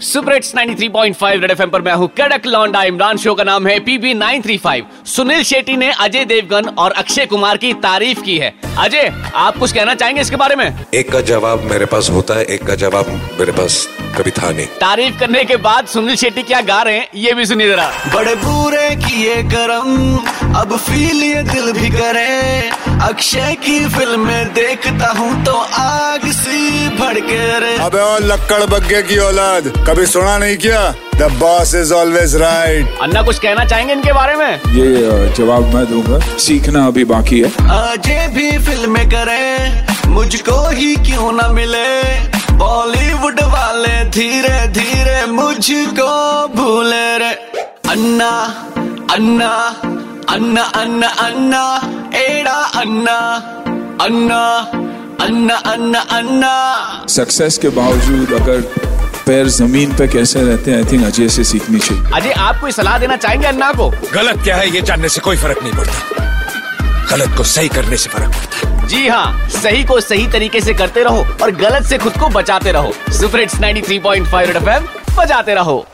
Super hits 93.5 red FM पर मैं हूँ कड़क लौंडा इमरान। शो का नाम है पीबी 935 सुनील शेट्टी ने अजय देवगन और अक्षय कुमार की तारीफ़ की है। अजय आप कुछ कहना चाहेंगे इसके बारे में? एक का जवाब मेरे पास होता है एक का जवाब मेरे पास कभी था नहीं। तारीफ़ करने के बाद सुनील शेट्टी क्या गा रहे हैं ये भी सुनिए जरा। बड़े बुरे किए करम अब फील ये दिल भी करे। अक्षय की फ़िल्में देखता हूँ तो आग सी भड़के रे। अबे और लक्कड़ बग्गे की औलाद कभी सुना नहीं क्या? The boss is always right अन्ना कुछ कहना चाहेंगे इनके बारे में? ये जवाब मैं दूँगा। सीखना अभी बाकी है। अजय भी फ़िल्म करे मुझको ही क्यों ना मिले? बॉलीवुड वाले धीरे धीरे मुझको भूले रे। अन्ना अन्ना अन्ना अन्ना अन्ना एड़ा अन्ना अन्ना। अन्ना अन्ना अन्ना। सक्सेस के बावजूद अगर पैर ज़मीन पे कैसे रहते हैं आई थिंक अजय से सीखनी चाहिए। अजय आप कोई सलाह देना चाहेंगे अन्ना को? गलत क्या है ये जानने से कोई फ़र्क नहीं पड़ता। गलत को सही करने से फ़र्क पड़ता है। जी हाँ सही को सही तरीके से करते रहो और गलत से खुद को बचाते रहो। सुपर हिट्स 93.5 रेड एफएम बजाते रहो।